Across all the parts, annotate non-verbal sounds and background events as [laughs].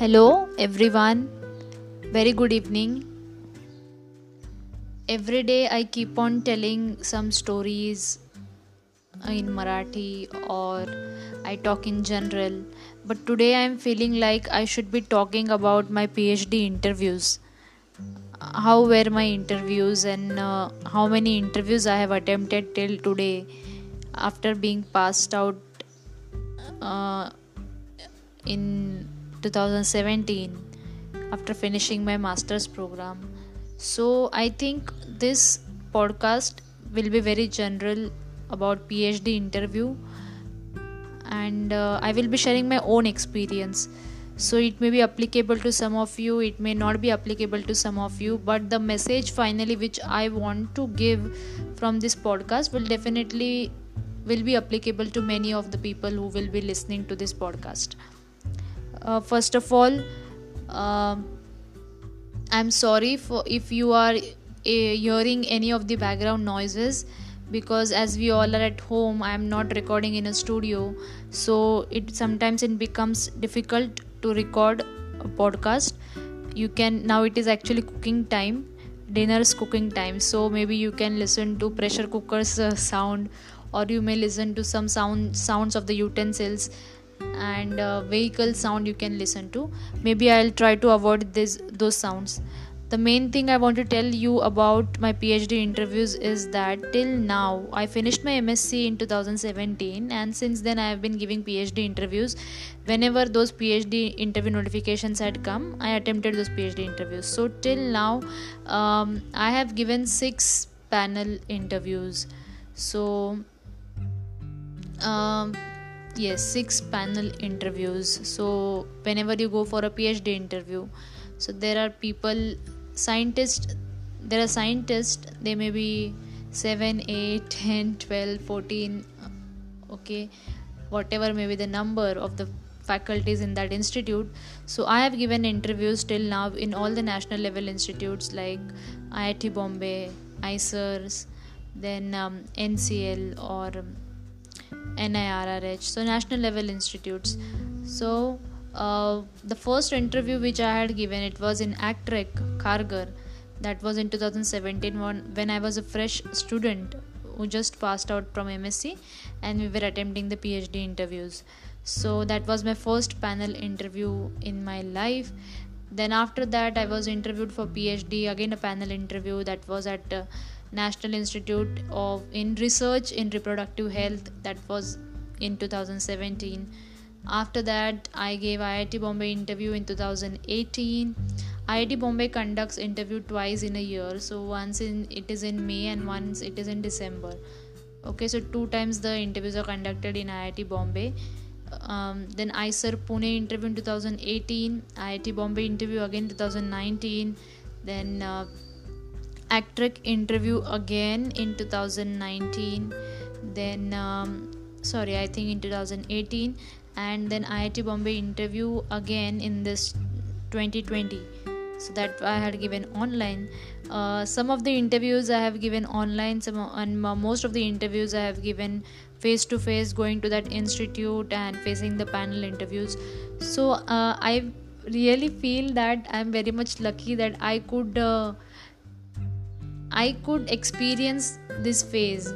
Hello, everyone. Very good evening. Every day I keep on telling some stories in Marathi or I talk in general, but today I am feeling like I should be talking about my PhD interviews. How were my interviews and uh, how many interviews I have attempted till today after being passed out uh, in 2017 after finishing my master's program. So, I think this podcast will be very general about PhD interview and uh, I will be sharing my own experience. So, it may be applicable to some of you, it may not be applicable to some of you, but the message finally which I want to give from this podcast will definitely will be applicable to many of the people who will be listening to this podcast uh, first of all uh, i'm sorry for if you are uh, hearing any of the background noises because as we all are at home i am not recording in a studio. So it sometimes it becomes difficult to record a podcast. You can now it is actually cooking time. Dinner's cooking time. So maybe you can listen to pressure cookers uh, sound or you may listen to some sound sounds of the utensils and uh, vehicle sound you can listen to. Maybe i'll try to avoid this those sounds. The main thing i want to tell you about my phd interviews is that till now i finished my msc in 2017 and since then i have been giving phd interviews. Whenever those phd interview notifications had come i attempted those phd interviews. So till now um, i have given six panel interviews. So um, yes six panel interviews. So whenever you go for a phd interview so there are people scientists there are scientists they may be 7 8 [laughs] 10 12 14 okay whatever may be the number of the faculties in that institute. So i have given interviews till now in all the national level institutes like iit bombay IISERs then um, ncl or um, NIRRH, so national level institutes. So uh, the first interview which I had given it was in ACTREC Kharghar. That was in 2017 when I was a fresh student who just passed out from MSc and we were attempting the PhD interviews. So that was my first panel interview in my life. Then after that I was interviewed for PhD again a panel interview that was at uh, National Institute of in Research in Reproductive Health that was in 2017 after that i gave iit bombay interview in 2018 iit bombay conducts interview twice in a year. So once in it is in may and once it is in december. Okay so two times the interviews are conducted in iit bombay. Um, then IISER Pune interview in 2018, IIT Bombay interview again 2019, then uh, ACTREC interview again in 2019, then um, sorry i think in 2018 and then iit bombay interview again in this 2020 so that i had given online. Uh, some of the interviews i have given online some and most of the interviews i have given face to face going to that institute and facing the panel interviews. So uh, i really feel that i'm very much lucky that i could uh, i could experience this phase.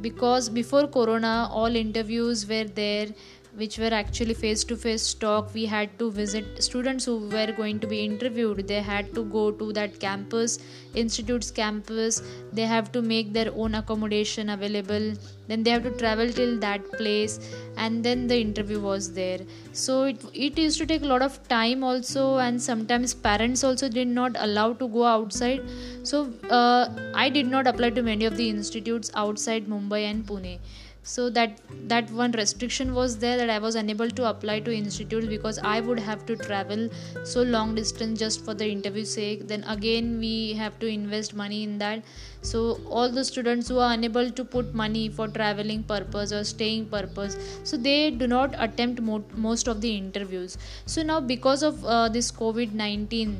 Because before corona all interviews were there which were actually face to face talk we had to visit students who were going to be interviewed. They had to go to that campus institute's campus. They have to make their own accommodation available. Then they have to travel till that place and then the interview was there. So it, it used to take a lot of time also and sometimes parents also did not allow to go outside. So uh, i did not apply to many of the institutes outside mumbai and pune so that that one restriction was there that i was unable to apply to institutes because i would have to travel so long distance just for the interview sake. Then again we have to invest money in that. So all the students who are unable to put money for traveling purpose or staying purpose so they do not attempt mo- most of the interviews. So now because of uh, this covid-19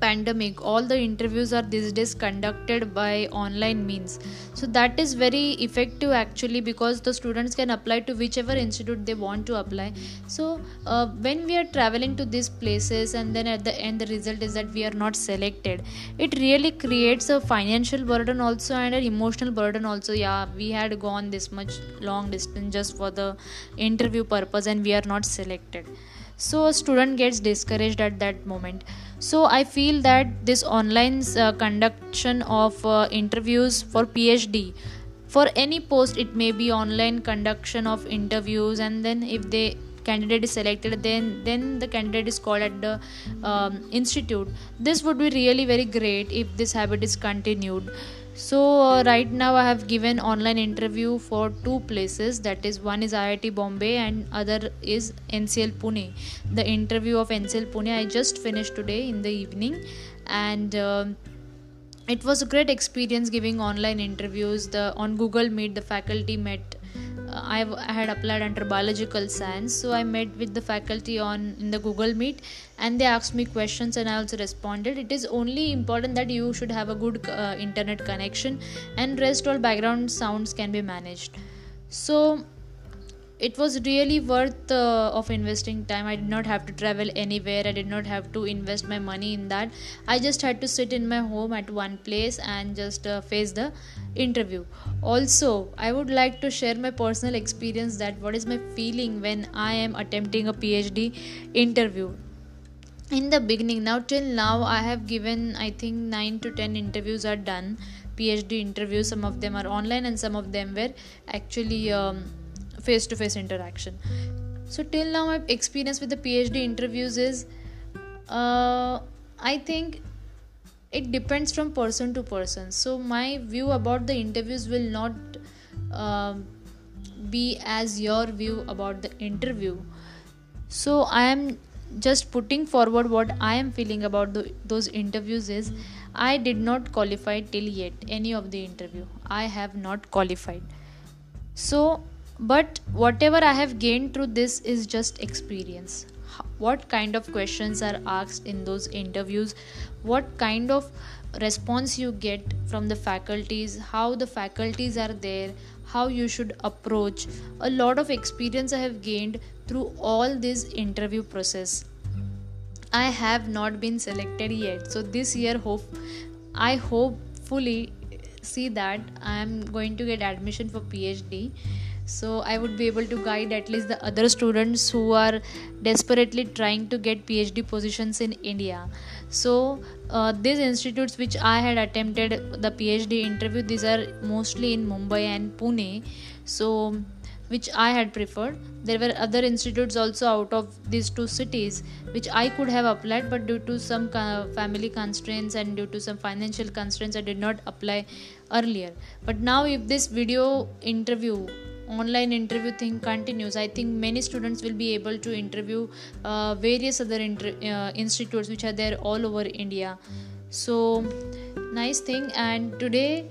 pandemic all the interviews are these days conducted by online means. So that is very effective actually because the students can apply to whichever institute they want to apply. So uh, when we are traveling to these places and then at the end the result is that we are not selected it really creates a financial burden also and an emotional burden also. Yeah we had gone this much long distance just for the interview purpose and we are not selected. So a student gets discouraged at that moment so i feel that this online uh, conduction of uh, interviews for phd for any post it may be online conduction of interviews and then if the candidate is selected then then the candidate is called at the um, institute. This would be really very great if this habit is continued so uh, right now i have given online interview for two places. That is one is iit bombay and other is ncl pune. The interview of ncl pune i just finished today in the evening. And uh, it was a great experience giving online interviews. The on google meet the faculty met I, had applied under biological science so i met with the faculty on in the google meet and they asked me questions and i also responded. It is only important that you should have a good uh, internet connection and rest all background sounds can be managed. So it was really worth uh, of investing time. I did not have to travel anywhere. I did not have to invest my money in that. I just had to sit in my home at one place and just uh, face the interview. Also i would like to share my personal experience that what is my feeling when i am attempting a phd interview. In the beginning now till now i have given i think 9 to 10 interviews are done. Phd interviews some of them are online and some of them were actually um, face to face interaction. So till now my experience with the phd interviews is uh, i think it depends from person to person. So my view about the interviews will not uh, be as your view about the interview. So i am just putting forward what i am feeling about the, those interviews is i did not qualify till yet any of the interview. I have not qualified. So but whatever i have gained through this is just experience. What kind of questions are asked in those interviews? What kind of response you get from the faculties? How the faculties are there? How you should approach? A lot of experience i have gained through all this interview process. I have not been selected yet. So this year hope i hopefully see that i am going to get admission for phd so i would be able to guide at least the other students who are desperately trying to get phd positions in india. So uh, these institutes which i had attempted the phd interview these are mostly in mumbai and pune. So which i had preferred. There were other institutes also out of these two cities which i could have applied but due to some family constraints and due to some financial constraints i did not apply earlier. But now if this video interview online interview thing continues. I think many students will be able to interview uh, various other inter- uh, institutes which are there all over india. So nice thing. And today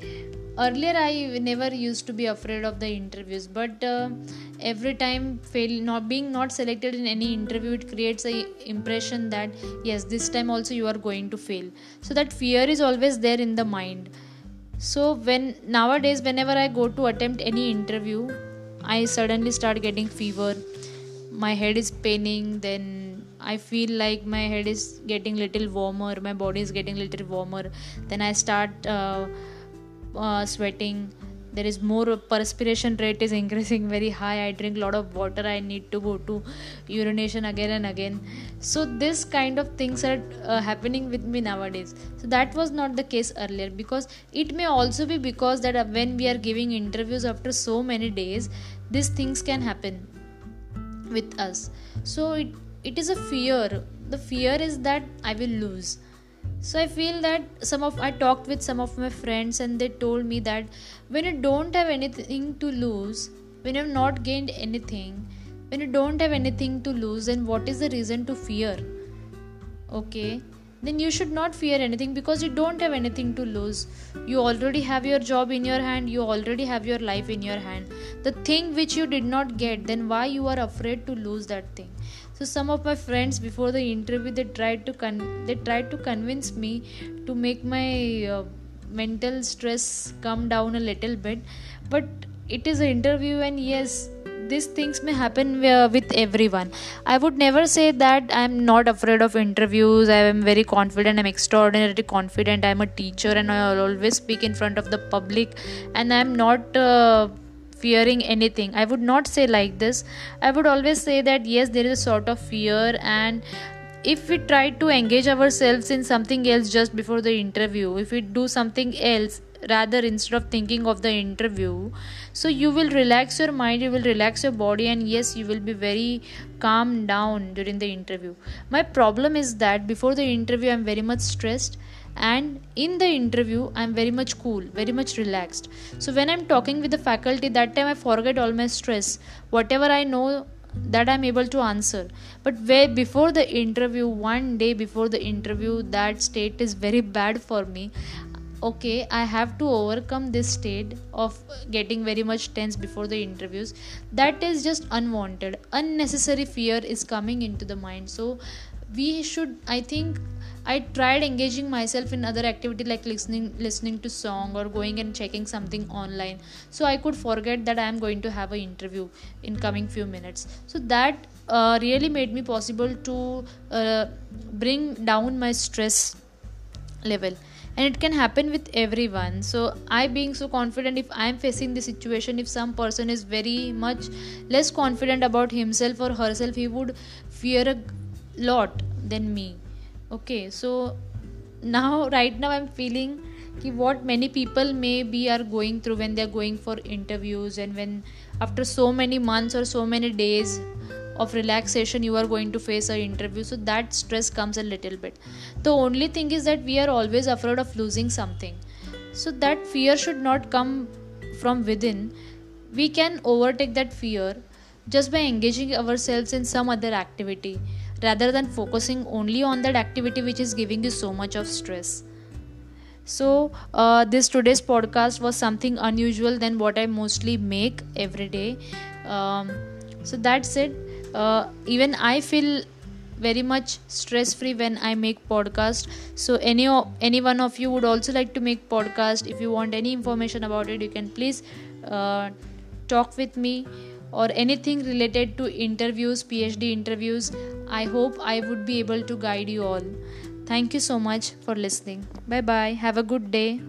earlier i never used to be afraid of the interviews but uh, every time fail not being not selected in any interview it creates a impression that yes this time also you are going to fail. So that fear is always there in the mind. So when nowadays whenever i go to attempt any interview I suddenly start getting fever. My head is paining. Then I feel like my head is getting little warmer. My body is getting little warmer. Then I start uh, uh, sweating. There is more perspiration rate is increasing very high. I drink a lot of water. I need to go to urination again and again. So this kind of things are uh, happening with me nowadays. So that was not the case earlier because it may also be because that when we are giving interviews after so many days these things can happen with us so it, it is a fear the fear is that i will lose so i feel that some of i talked with some of my friends and they told me that when you don't have anything to lose when you have not gained anything when you don't have anything to lose then what is the reason to fear? Okay then you should not fear anything because you don't have anything to lose. You already have your job in your hand you already have your life in your hand. The thing which you did not get then why you are afraid to lose that thing? So some of my friends before the interview they tried to con- they tried to convince me to make my uh, mental stress come down a little bit. But it is an interview and yes these things may happen with everyone. I would never say that i'm not afraid of interviews. I am very confident. I'm extraordinarily confident. I'm a teacher and i always speak in front of the public. And i'm not uh, fearing anything. I would not say like this. I would always say that yes there is a sort of fear. And if we try to engage ourselves in something else just before the interview if we do something else rather instead of thinking of the interview. So you will relax your mind you will relax your body and yes you will be very calm down during the interview. My problem is that before the interview i'm very much stressed and in the interview i'm very much cool very much relaxed. So when i'm talking with the faculty that time i forget all my stress whatever i know that i'm able to answer. But where before the interview one day before the interview that state is very bad for me okay i have to overcome this state of getting very much tense before the interviews. That is just unwanted. Unnecessary fear is coming into the mind. So we should i think i tried engaging myself in other activity like listening listening to song or going and checking something online. So i could forget that i am going to have an interview in coming few minutes. So that uh, really made me possible to uh, bring down my stress level and it can happen with everyone. So i being so confident if i am facing the situation if some person is very much less confident about himself or herself he would fear a lot than me. Okay so now [laughs] right now i'm feeling ki what many people may be are going through when they're going for interviews and when after so many months or so many days of relaxation you are going to face an interview. So that stress comes a little bit. The only thing is that we are always afraid of losing something. So that fear should not come from within. We can overtake that fear just by engaging ourselves in some other activity rather than focusing only on that activity which is giving you so much of stress. So uh, this today's podcast was something unusual than what i mostly make every day. Um, so that's it uh, even i feel very much stress free when i make podcast. So any any one of you would also like to make podcast. If you want any information about it you can please uh, talk with me or anything related to interviews phd interviews. I hope i would be able to guide you all. Thank you so much for listening. Bye bye have a good day